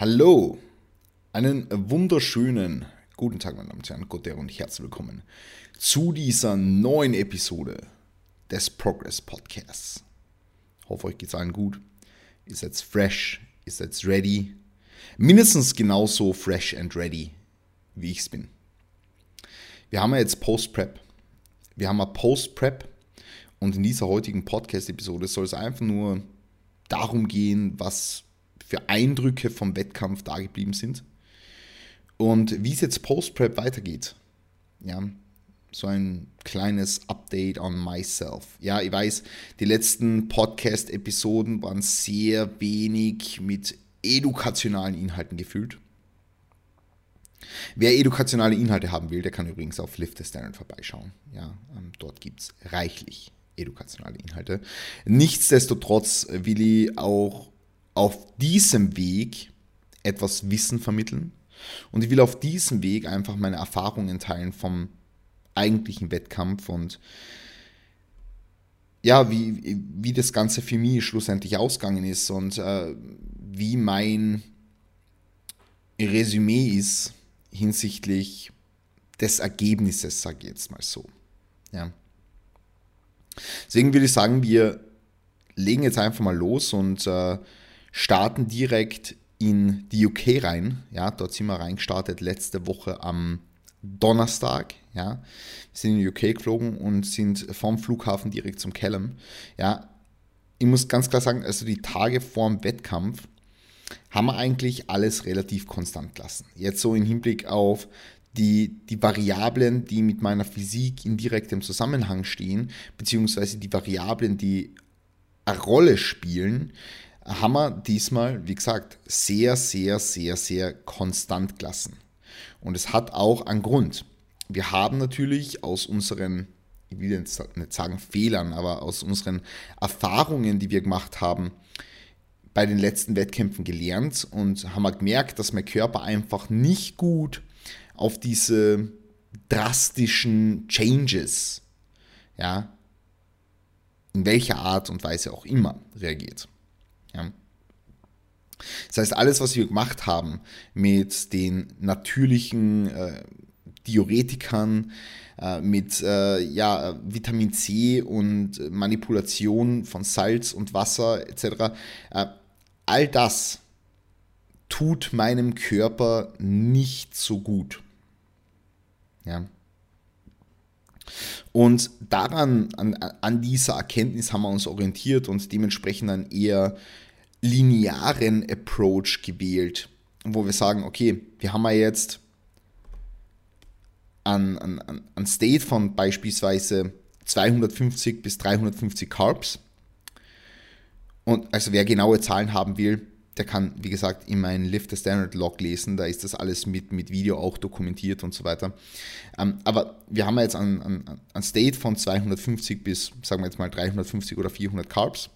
Hallo, einen wunderschönen guten Tag, meine Damen und Herren, Gott und herzlich willkommen zu dieser neuen Episode des Progress Podcasts. Ich hoffe, euch geht's allen gut. Ihr seid fresh, ihr seid ready. Mindestens genauso fresh and ready, wie ich es bin. Wir haben ja jetzt Post-Prep. Wir haben eine Post-Prep und in dieser heutigen Podcast-Episode soll es einfach nur darum gehen, was für Eindrücke vom Wettkampf da geblieben sind und wie es jetzt Post-Prep weitergeht. Ja, so ein kleines Update on myself. Ja, ich weiß, die letzten Podcast-Episoden waren sehr wenig mit edukationalen Inhalten gefüllt. Wer edukationale Inhalte haben will, der kann übrigens auf Lift the Standard vorbeischauen. Ja, ähm, dort gibt es reichlich edukationale Inhalte. Nichtsdestotrotz will ich auch auf diesem Weg etwas Wissen vermitteln und ich will auf diesem Weg einfach meine Erfahrungen teilen vom eigentlichen Wettkampf und ja, wie, wie das Ganze für mich schlussendlich ausgegangen ist und äh, wie mein Resümee ist hinsichtlich des Ergebnisses, sage ich jetzt mal so. Ja. Deswegen würde ich sagen, wir legen jetzt einfach mal los und äh, starten direkt in die UK rein. Ja, dort sind wir reingestartet letzte Woche am Donnerstag. Ja, sind in die UK geflogen und sind vom Flughafen direkt zum Callum. Ja, ich muss ganz klar sagen, also die Tage vor dem Wettkampf haben wir eigentlich alles relativ konstant gelassen. Jetzt so im Hinblick auf die, die Variablen, die mit meiner Physik in direktem Zusammenhang stehen, beziehungsweise die Variablen, die eine Rolle spielen, haben wir diesmal, wie gesagt, sehr, sehr, sehr, sehr konstant gelassen. Und es hat auch einen Grund. Wir haben natürlich aus unseren, ich will jetzt nicht sagen Fehlern, aber aus unseren Erfahrungen, die wir gemacht haben, bei den letzten Wettkämpfen gelernt und haben gemerkt, dass mein Körper einfach nicht gut auf diese drastischen Changes, ja, in welcher Art und Weise auch immer reagiert. Ja. Das heißt, alles, was wir gemacht haben mit den natürlichen äh, Diuretikern, äh, mit äh, ja, Vitamin C und Manipulation von Salz und Wasser etc., äh, all das tut meinem Körper nicht so gut. Ja. Und daran, an, an dieser Erkenntnis haben wir uns orientiert und dementsprechend einen eher linearen Approach gewählt, wo wir sagen, okay, wir haben ja jetzt ein, an, an State von beispielsweise 250 bis 350 Carbs. Und also wer genaue Zahlen haben will, der kann, wie gesagt, in meinen Lift the Standard Log lesen. Da ist das alles mit, mit Video auch dokumentiert und so weiter. Ähm, aber wir haben jetzt ein, ein, ein State von 250 bis, sagen wir jetzt mal, 350 oder 400 Carbs.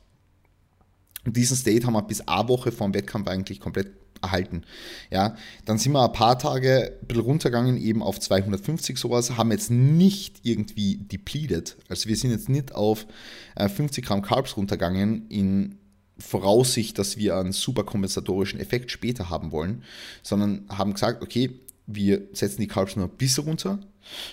Und diesen State haben wir bis eine Woche vor dem Wettkampf eigentlich komplett erhalten. Ja, dann sind wir ein paar Tage ein bisschen runtergegangen, eben auf 250 sowas, haben jetzt nicht irgendwie depleted. Also wir sind jetzt nicht auf 50 äh, Gramm Carbs runtergegangen in Voraussicht, dass wir einen super kompensatorischen Effekt später haben wollen, sondern haben gesagt, okay, wir setzen die Carbs nur ein bisschen runter,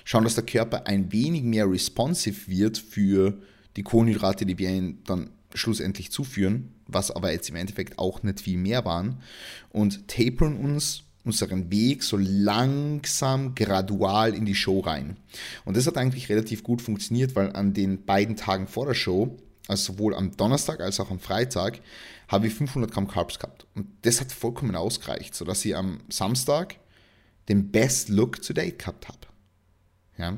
schauen, dass der Körper ein wenig mehr responsive wird für die Kohlenhydrate, die wir dann schlussendlich zuführen, was aber jetzt im Endeffekt auch nicht viel mehr waren, und tapern uns unseren Weg so langsam, gradual in die Show rein. Und das hat eigentlich relativ gut funktioniert, weil an den beiden Tagen vor der Show also sowohl am Donnerstag als auch am Freitag, habe ich 500 Gramm Carbs gehabt. Und das hat vollkommen ausgereicht, sodass ich am Samstag den Best Look to date gehabt habe. Ja.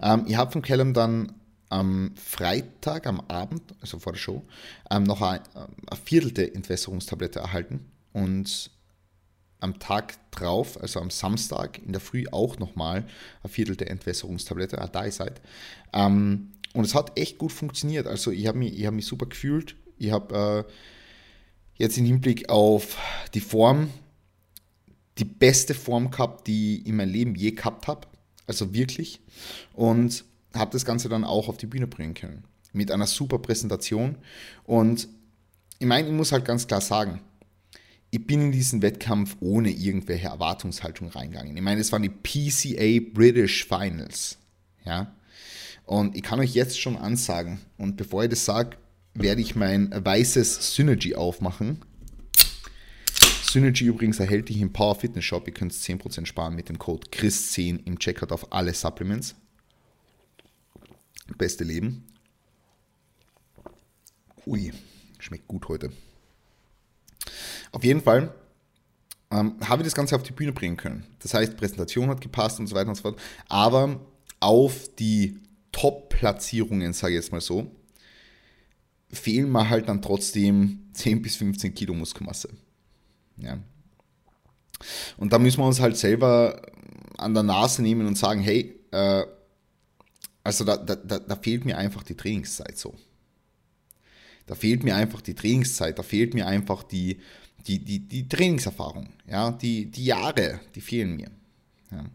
Ähm, ich habe von Callum dann am Freitag, am Abend, also vor der Show, ähm, noch eine, eine viertelte Entwässerungstablette erhalten und am Tag drauf, also am Samstag in der Früh auch nochmal eine viertelte Entwässerungstablette, eine Dyside. Ähm, und es hat echt gut funktioniert. Also ich habe mich, hab mich super gefühlt. Ich habe äh, jetzt im Hinblick auf die Form die beste Form gehabt, die ich in meinem Leben je gehabt habe. Also wirklich. Und habe das Ganze dann auch auf die Bühne bringen können. Mit einer super Präsentation. Und ich meine, ich muss halt ganz klar sagen, ich bin in diesen Wettkampf ohne irgendwelche Erwartungshaltung reingegangen. Ich meine, es waren die PCA British Finals. Ja. Und ich kann euch jetzt schon ansagen, und bevor ich das sage, werde ich mein weißes Synergy aufmachen. Synergy übrigens erhältlich im Power Fitness Shop. Ihr könnt 10% sparen mit dem Code CHRIS10 im Checkout auf alle Supplements. Beste Leben. Ui, schmeckt gut heute. Auf jeden Fall ähm, habe ich das Ganze auf die Bühne bringen können. Das heißt, Präsentation hat gepasst und so weiter und so fort. Aber auf die Top-Platzierungen, sage ich jetzt mal so, fehlen mir halt dann trotzdem 10 bis 15 Kilo Muskelmasse. Ja. Und da müssen wir uns halt selber an der Nase nehmen und sagen, hey, äh, also da, da, da fehlt mir einfach die Trainingszeit so. Da fehlt mir einfach die Trainingszeit, da fehlt mir einfach die, die, die, die Trainingserfahrung, ja, die, die Jahre, die fehlen mir. Ja.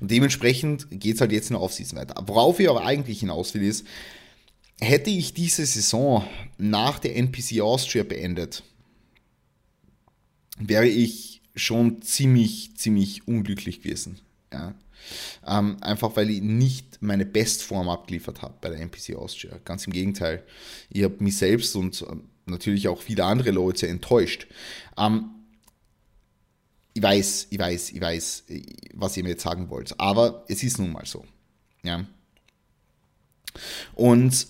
Und dementsprechend geht es halt jetzt in der Offseason weiter. Worauf ich aber eigentlich hinaus will, ist, hätte ich diese Saison nach der NPC Austria beendet, wäre ich schon ziemlich, ziemlich unglücklich gewesen. Ja. Ähm, einfach weil ich nicht meine Bestform abgeliefert habe bei der NPC Austria. Ganz im Gegenteil. Ich habe mich selbst und ähm, natürlich auch viele andere Leute enttäuscht. Ähm, ich weiß, ich weiß, ich weiß, was ihr mir jetzt sagen wollt. Aber es ist nun mal so. Ja. Und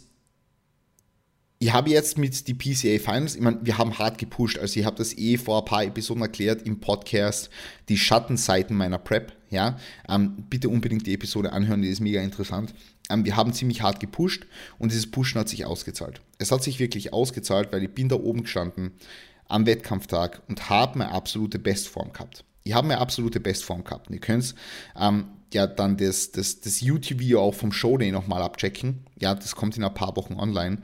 ich habe jetzt mit die PCA Finals, ich meine, wir haben hart gepusht, also ich habe das eh vor ein paar Episoden erklärt im Podcast, die Schattenseiten meiner Prep, ja, ähm, bitte unbedingt die Episode anhören, die ist mega interessant. Ähm, wir haben ziemlich hart gepusht und dieses Pushen hat sich ausgezahlt. Es hat sich wirklich ausgezahlt, weil ich bin da oben gestanden am Wettkampftag und habe meine absolute Bestform gehabt. Ich habe meine absolute Bestform gehabt. Und ihr könnt ähm, ja dann das, das, das YouTube-Video auch vom Showday nochmal abchecken. Ja, das kommt in ein paar Wochen online.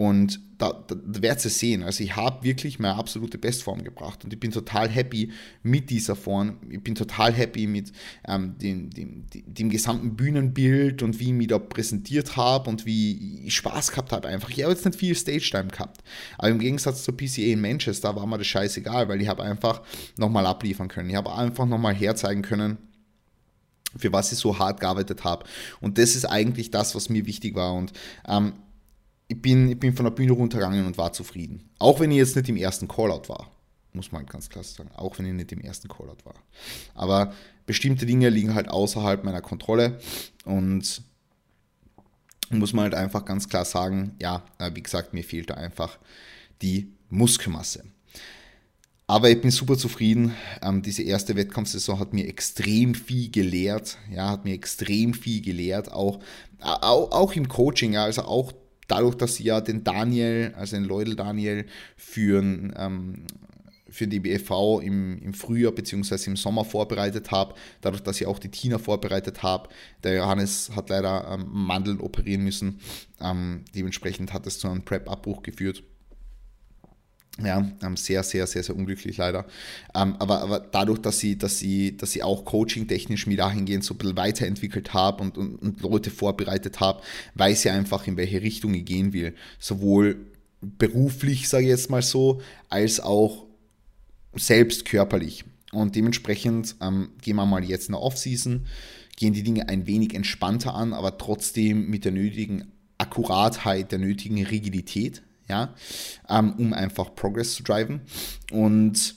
Und da, da, da werdet ihr sehen. Also ich habe wirklich meine absolute Bestform gebracht. Und ich bin total happy mit dieser Form. Ich bin total happy mit ähm, dem, dem, dem, gesamten Bühnenbild und wie ich mich da präsentiert habe und wie ich Spaß gehabt habe einfach. Ich habe jetzt nicht viel Stage-Time gehabt. Aber im Gegensatz zur PCA in Manchester war mir das scheißegal, weil ich habe einfach nochmal abliefern können. Ich habe einfach nochmal herzeigen können, für was ich so hart gearbeitet habe. Und das ist eigentlich das, was mir wichtig war. Und ähm, ich, bin, ich bin von der Bühne runtergegangen und war zufrieden. Auch wenn ich jetzt nicht im ersten Callout war. Muss man ganz klar sagen. Auch wenn ich nicht im ersten Callout war. Aber bestimmte Dinge liegen halt außerhalb meiner Kontrolle. Und muss man halt einfach ganz klar sagen, ja, äh, wie gesagt, mir fehlt da einfach die Muskelmasse. Aber ich bin super zufrieden. Ähm, diese erste Wettkampfsaison hat mir extrem viel gelehrt. Ja, hat mir extrem viel gelehrt. Auch, auch, auch im Coaching. Ja, also auch dadurch, dass sie ja den Daniel, also den Leudel Daniel, für, ähm, für die BFV im, im Frühjahr bzw. im Sommer vorbereitet habe. Dadurch, dass ich auch die Tina vorbereitet habe. Der Johannes hat leider ähm, Mandeln operieren müssen. Ähm, dementsprechend hat es zu einem Prep-Abbruch geführt. Ja, ähm, sehr, sehr, sehr, sehr unglücklich leider. Ähm, aber, aber dadurch, dass sie, dass sie, dass sie auch coaching-technisch mir dahingehend so ein bisschen weiterentwickelt habe und, und, und Leute vorbereitet habe, weiß sie einfach, in welche Richtung ich gehen will. Sowohl beruflich, sage ich jetzt mal so, als auch selbst körperlich. Und dementsprechend ähm, gehen wir mal jetzt in der Off-Season, gehen die Dinge ein wenig entspannter an, aber trotzdem mit der nötigen Akkuratheit, der nötigen Rigidität ja, ähm, um einfach Progress zu driven. Und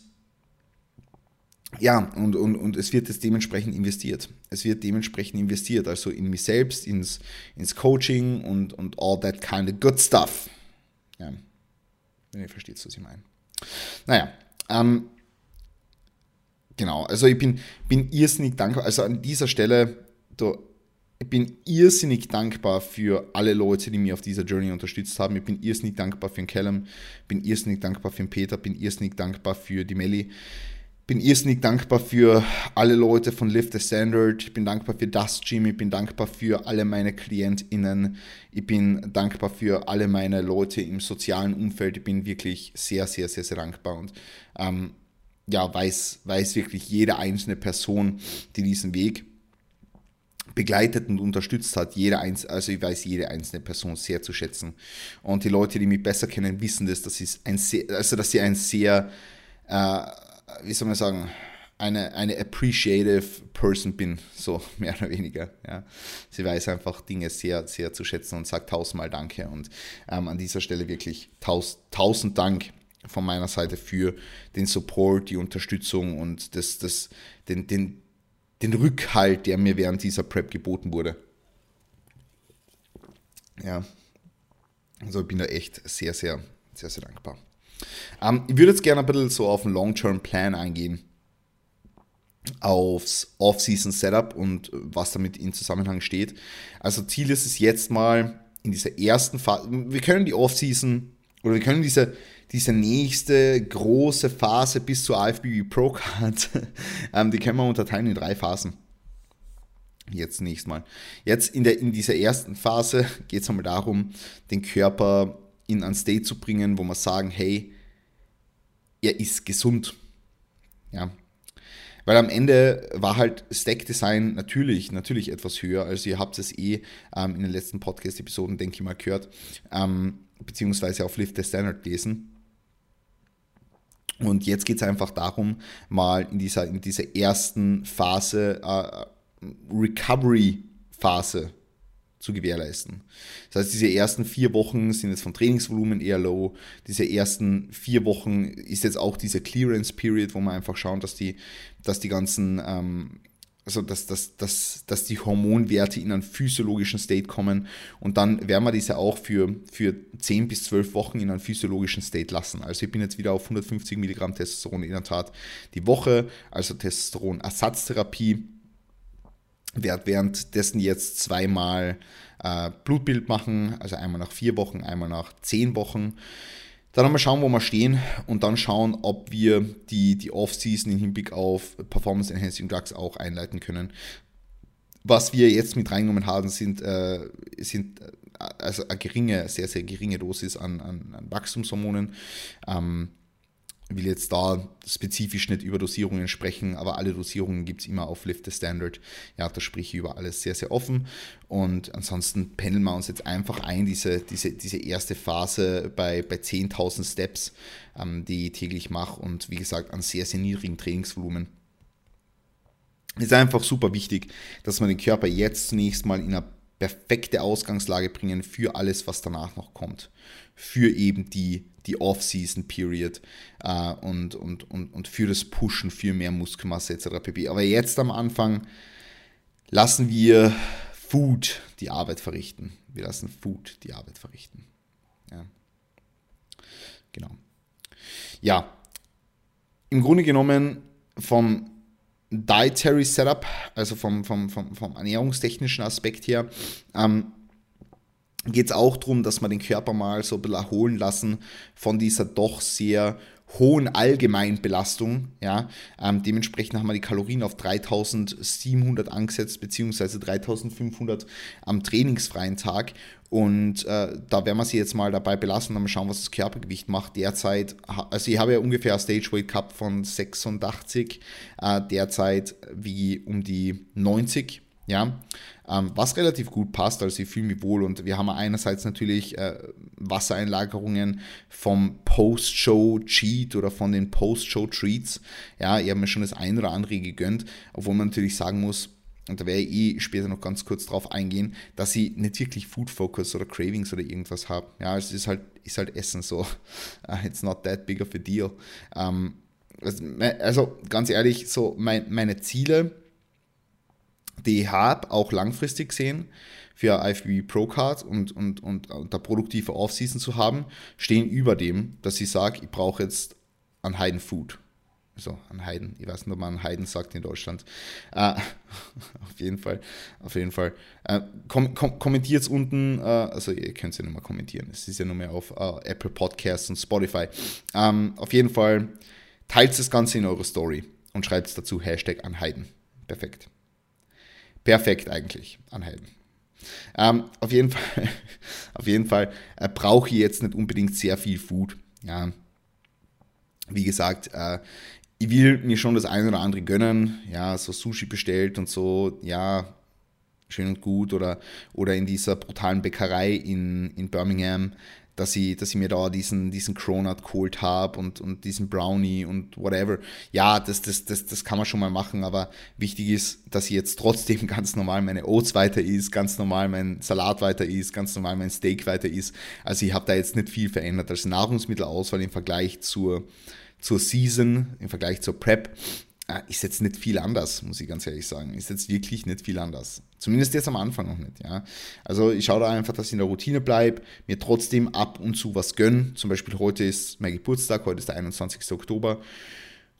ja, und, und, und es wird jetzt dementsprechend investiert. Es wird dementsprechend investiert, also in mich selbst, ins, ins Coaching und, und all that kind of good stuff. Ja, wenn ihr versteht, was ich meine. Naja, ähm, genau, also ich bin, bin irrsinnig dankbar, also an dieser Stelle, da ich bin irrsinnig dankbar für alle Leute, die mich auf dieser Journey unterstützt haben. Ich bin irrsinnig dankbar für den Callum, bin irrsinnig dankbar für den Peter, bin irrsinnig dankbar für die Melli, bin irrsinnig dankbar für alle Leute von Lift the Standard, ich bin dankbar für das Gym, ich bin dankbar für alle meine KlientInnen, ich bin dankbar für alle meine Leute im sozialen Umfeld, ich bin wirklich sehr, sehr, sehr, sehr dankbar. Und ähm, ja, weiß, weiß wirklich jede einzelne Person, die diesen Weg begleitet und unterstützt hat. Jeder einz also ich weiß jede einzelne Person sehr zu schätzen. Und die Leute, die mich besser kennen, wissen das, dass, ein sehr, also dass sie ein sehr äh, wie soll man sagen, eine, eine appreciative Person bin, so mehr oder weniger. Ja. Sie weiß einfach Dinge sehr, sehr zu schätzen und sagt tausendmal Danke. Und ähm, an dieser Stelle wirklich taus, tausend Dank von meiner Seite für den Support, die Unterstützung und das, das, den, den, den Rückhalt, der mir während dieser Prep geboten wurde. Ja, also ich bin da echt sehr, sehr, sehr, sehr dankbar. Ähm, ich würde jetzt gerne ein bisschen so auf den Long-Term-Plan eingehen aufs Off-Season-Setup und was damit in Zusammenhang steht. Also Ziel ist es jetzt mal in dieser ersten Phase, wir können die Off-Season oder wir können diese, diese nächste große Phase bis zur IFBB Pro Card, ähm, die können wir unterteilen in drei Phasen. Jetzt nächstes Mal. Jetzt in, der, in dieser ersten Phase geht es einmal darum, den Körper in ein State zu bringen, wo wir sagen, hey, er ist gesund. Ja, weil am Ende war halt Stack Design natürlich, natürlich etwas höher. Also ihr habt es eh ähm, in den letzten Podcast-Episoden, denke ich mal, gehört, ähm, beziehungsweise auf Lift the Standard lesen. Und jetzt geht es einfach darum, mal in dieser, in dieser ersten Phase, äh, Recovery-Phase zu gewährleisten. Das heißt, diese ersten vier Wochen sind jetzt vom Trainingsvolumen eher low. Diese ersten vier Wochen ist jetzt auch diese Clearance Period, wo man einfach schauen, dass die, dass die ganzen, ähm, also dass, dass, dass, dass die Hormonwerte in einen physiologischen State kommen und dann werden wir diese auch für, für 10 bis 12 Wochen in einen physiologischen State lassen. Also ich bin jetzt wieder auf 150 Milligramm Testosteron in der Tat die Woche, also Testosteron-Ersatztherapie werde währenddessen jetzt zweimal äh, Blutbild machen, also einmal nach vier Wochen, einmal nach zehn Wochen. Dann einmal schauen, wo wir stehen und dann schauen, ob wir die, die Off-Season im Hinblick auf Performance Enhancing Drugs auch einleiten können. Was wir jetzt mit reingenommen haben, sind, äh, sind äh, also eine geringe, sehr, sehr geringe Dosis an, an, an Wachstumshormonen. Ähm, will jetzt da spezifisch nicht über Dosierungen sprechen, aber alle Dosierungen gibt es immer auf Lift the Standard. Ja, da spreche ich über alles sehr, sehr offen. Und ansonsten pendeln wir uns jetzt einfach ein, diese, diese, diese erste Phase bei, bei 10.000 Steps, ähm, die ich täglich mache und wie gesagt an sehr, sehr niedrigen Trainingsvolumen. Ist einfach super wichtig, dass man den Körper jetzt zunächst mal in eine perfekte Ausgangslage bringen für alles, was danach noch kommt. Für eben die die Off-Season-Period äh, und, und, und, und für das Pushen, für mehr Muskelmasse etc. pp. Aber jetzt am Anfang lassen wir Food die Arbeit verrichten. Wir lassen Food die Arbeit verrichten. Ja. Genau. Ja, im Grunde genommen vom Dietary Setup, also vom, vom, vom, vom ernährungstechnischen Aspekt her, ähm, geht es auch darum, dass wir den Körper mal so ein bisschen erholen lassen von dieser doch sehr hohen Allgemeinbelastung. Ja, ähm, dementsprechend haben wir die Kalorien auf 3700 angesetzt, beziehungsweise 3500 am trainingsfreien Tag. Und äh, da werden wir sie jetzt mal dabei belassen und mal schauen, was das Körpergewicht macht. Derzeit, also ich habe ja ungefähr Stage Weight Cup von 86, äh, derzeit wie um die 90. Ja, ähm, was relativ gut passt, also ich fühle mich wohl und wir haben einerseits natürlich äh, Wassereinlagerungen vom Post-Show-Cheat oder von den Post-Show-Treats. Ja, ich habe mir schon das ein oder andere gegönnt, obwohl man natürlich sagen muss, und da werde ich eh später noch ganz kurz drauf eingehen, dass ich nicht wirklich Food Focus oder Cravings oder irgendwas habe. Ja, es ist halt, ist halt Essen so. It's not that big of a deal. Ähm, also ganz ehrlich, so mein, meine Ziele die ich habe, auch langfristig gesehen, für IFBB Pro Card und, und, und, und da produktive Offseason zu haben, stehen über dem, dass ich sage, ich brauche jetzt an Heiden Food. Also an Heiden, ich weiß nicht, ob man an Heiden sagt in Deutschland. Äh, auf jeden Fall, auf jeden Fall. Äh, kom kom kommentiert es unten, äh, also ihr könnt es ja nicht mehr kommentieren, es ist ja nur mehr auf äh, Apple Podcasts und Spotify. Ähm, auf jeden Fall teilt das Ganze in eure Story und schreibt dazu Hashtag an Heiden. Perfekt perfekt eigentlich an Helden. Ähm, auf jeden Fall, auf jeden Fall äh, brauche ich jetzt nicht unbedingt sehr viel Food. Ja. Wie gesagt, äh, ich will mir schon das eine oder andere gönnen. Ja, so Sushi bestellt und so, ja, schön und gut. Oder, oder in dieser brutalen Bäckerei in, in Birmingham, dass ich, dass ich mir da diesen, diesen Cronut geholt habe und, und diesen Brownie und whatever. Ja, das, das, das, das kann man schon mal machen, aber wichtig ist, dass ich jetzt trotzdem ganz normal meine Oats weiter isst, ganz normal mein Salat weiter isst, ganz normal mein Steak weiter isst. Also ich habe da jetzt nicht viel verändert. Also Nahrungsmittelauswahl im Vergleich zur, zur Season, im Vergleich zur Prep Ah, ist jetzt nicht viel anders, muss ich ganz ehrlich sagen. Ist jetzt wirklich nicht viel anders. Zumindest jetzt am Anfang noch nicht. Ja. Also ich schaue da einfach, dass ich in der Routine bleibe, mir trotzdem ab und zu was gönne. Zum Beispiel heute ist mein Geburtstag, heute ist der 21. Oktober.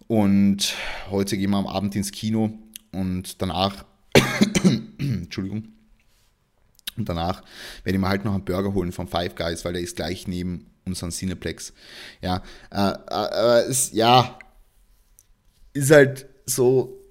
Und heute gehen wir am Abend ins Kino und danach, Entschuldigung, und danach werde ich mir halt noch einen Burger holen von Five Guys, weil der ist gleich neben unserem Cineplex. Ja, äh, äh, äh ist, ja, ist halt so,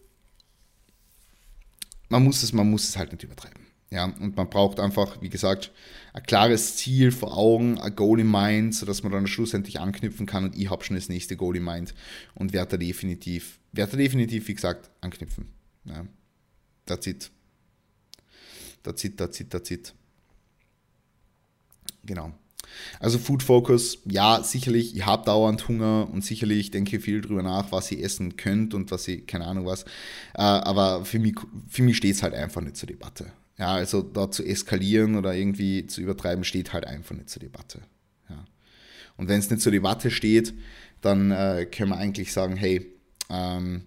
man muss es, man muss es halt nicht übertreiben. Ja, und man braucht einfach, wie gesagt, ein klares Ziel vor Augen, ein Goal in Mind, sodass man dann schlussendlich anknüpfen kann und ich habe schon das nächste Goal in Mind und werde da definitiv, werde definitiv, wie gesagt, anknüpfen. Ja, that's it. That's it, that's it, that's it. Genau. Also Food Focus, ja, sicherlich, ich habe dauernd Hunger und sicherlich denke viel drüber nach, was ihr essen könnt und was ihr, keine Ahnung was. Äh, aber für mich, für mich steht es halt einfach nicht zur Debatte. Ja, also da zu eskalieren oder irgendwie zu übertreiben, steht halt einfach nicht zur Debatte. Ja. Und wenn es nicht zur Debatte steht, dann äh, können wir eigentlich sagen, hey, ähm,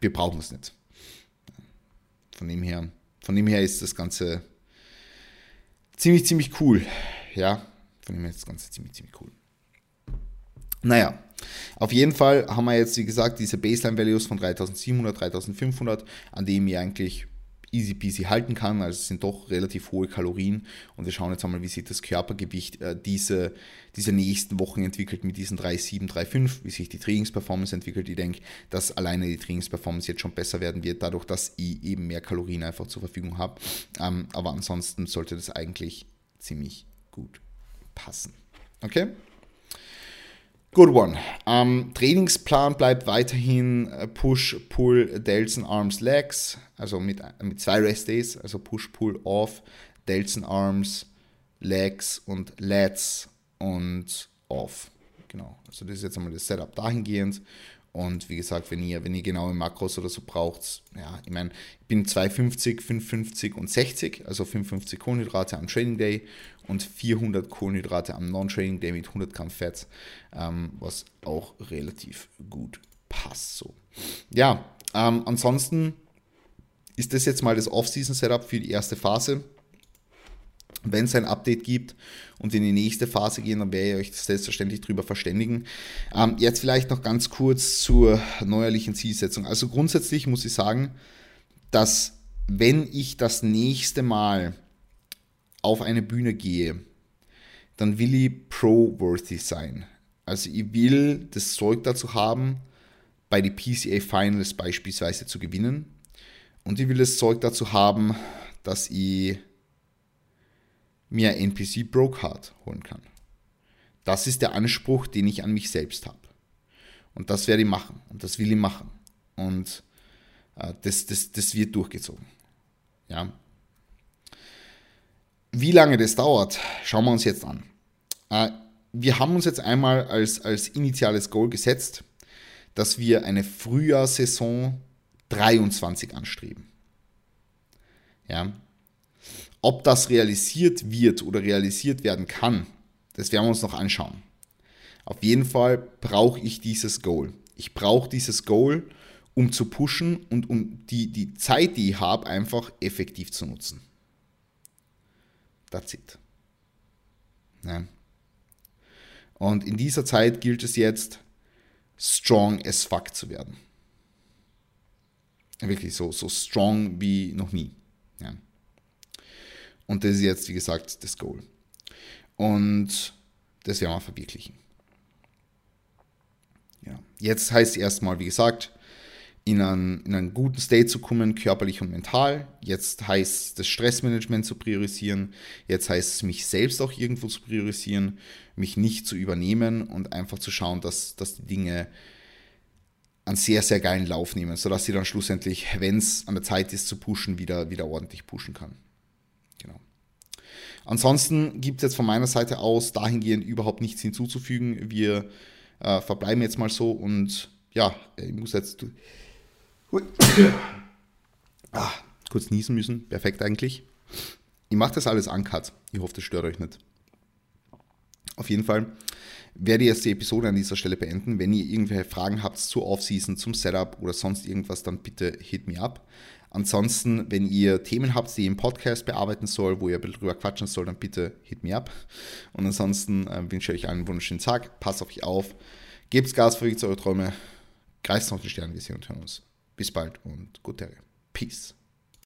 wir brauchen es nicht. Von dem her, von dem her ist das Ganze ziemlich, ziemlich cool. Ja, von dem ist das Ganze ziemlich, ziemlich cool. Naja, auf jeden Fall haben wir jetzt, wie gesagt, diese Baseline-Values von 3700, 3500, an denen ich eigentlich easy peasy halten kann. Also es sind doch relativ hohe Kalorien. Und wir schauen jetzt einmal, wie sich das Körpergewicht äh, diese, diese nächsten Wochen entwickelt mit diesen 3,7, 3,5, wie sich die Trainingsperformance entwickelt. Ich denke, dass alleine die Trainingsperformance jetzt schon besser werden wird, dadurch, dass ich eben mehr Kalorien einfach zur Verfügung habe. Ähm, aber ansonsten sollte das eigentlich ziemlich gut passen. Okay? Good one. Ähm, Trainingsplan bleibt weiterhin äh, Push, Pull, Delts and Arms, Legs, also mit, mit zwei Rest Days, also Push, Pull, Off, Delts and Arms, Legs und Lats und Off. Genau, also das ist jetzt einmal das Setup dahingehend. Und wie gesagt, wenn ihr, wenn ihr genaue Makros oder so braucht, ja, ich meine, ich bin 250, 550 und 60, also 55 Kohlenhydrate am Training Day und 400 Kohlenhydrate am Non-Training Day mit 100 Gramm Fett, ähm, was auch relativ gut passt. So. Ja, ähm, ansonsten ist das jetzt mal das Off-Season-Setup für die erste Phase. Wenn es ein Update gibt und in die nächste Phase gehen, dann werde ich euch selbstverständlich darüber verständigen. Ähm, jetzt vielleicht noch ganz kurz zur neuerlichen Zielsetzung. Also grundsätzlich muss ich sagen, dass wenn ich das nächste Mal auf eine Bühne gehe, dann will ich pro-worthy sein. Also ich will das Zeug dazu haben, bei den PCA Finals beispielsweise zu gewinnen. Und ich will das Zeug dazu haben, dass ich mir ein NPC Pro Card holen kann. Das ist der Anspruch, den ich an mich selbst habe. Und das werde ich machen. Und das will ich machen. Und äh, das, das, das wird durchgezogen. Ja. Wie lange das dauert, schauen wir uns jetzt an. Äh, wir haben uns jetzt einmal als, als initiales Goal gesetzt, dass wir eine Frühjahrsaison 23 anstreben. Ja. Ob das realisiert wird oder realisiert werden kann, das werden wir uns noch anschauen. Auf jeden Fall brauche ich dieses Goal. Ich brauche dieses Goal, um zu pushen und um die, die Zeit, die ich habe, einfach effektiv zu nutzen. That's it. Ja. Und in dieser Zeit gilt es jetzt, strong as fuck zu werden. Wirklich so, so strong wie noch nie. Und das ist jetzt, wie gesagt, das Goal. Und das werden wir verwirklichen. Ja. Jetzt heißt erstmal, wie gesagt, in einen, in einen guten State zu kommen, körperlich und mental. Jetzt heißt es, das Stressmanagement zu priorisieren. Jetzt heißt es, mich selbst auch irgendwo zu priorisieren, mich nicht zu übernehmen und einfach zu schauen, dass, dass die Dinge einen sehr, sehr geilen Lauf nehmen, sodass sie dann schlussendlich, wenn es an der Zeit ist zu pushen, wieder, wieder ordentlich pushen kann. Ansonsten gibt es jetzt von meiner Seite aus dahingehend überhaupt nichts hinzuzufügen. Wir äh, verbleiben jetzt mal so und ja, ich muss jetzt ah, kurz niesen müssen. Perfekt eigentlich. Ich mache das alles uncut. Ich hoffe, das stört euch nicht. Auf jeden Fall werde ich jetzt die Episode an dieser Stelle beenden. Wenn ihr irgendwelche Fragen habt zur Offseason, zum Setup oder sonst irgendwas, dann bitte hit me up. Ansonsten, wenn ihr Themen habt, die ich im Podcast bearbeiten soll, wo ihr ein bisschen drüber quatschen soll, dann bitte hit me up. Und ansonsten äh, wünsche ich euch einen wunderschönen Tag. Passt auf euch auf. Gebt Gas, verwirkt eure Träume. Kreist noch die Sternenvision und hören uns. Bis bald und gute Peace.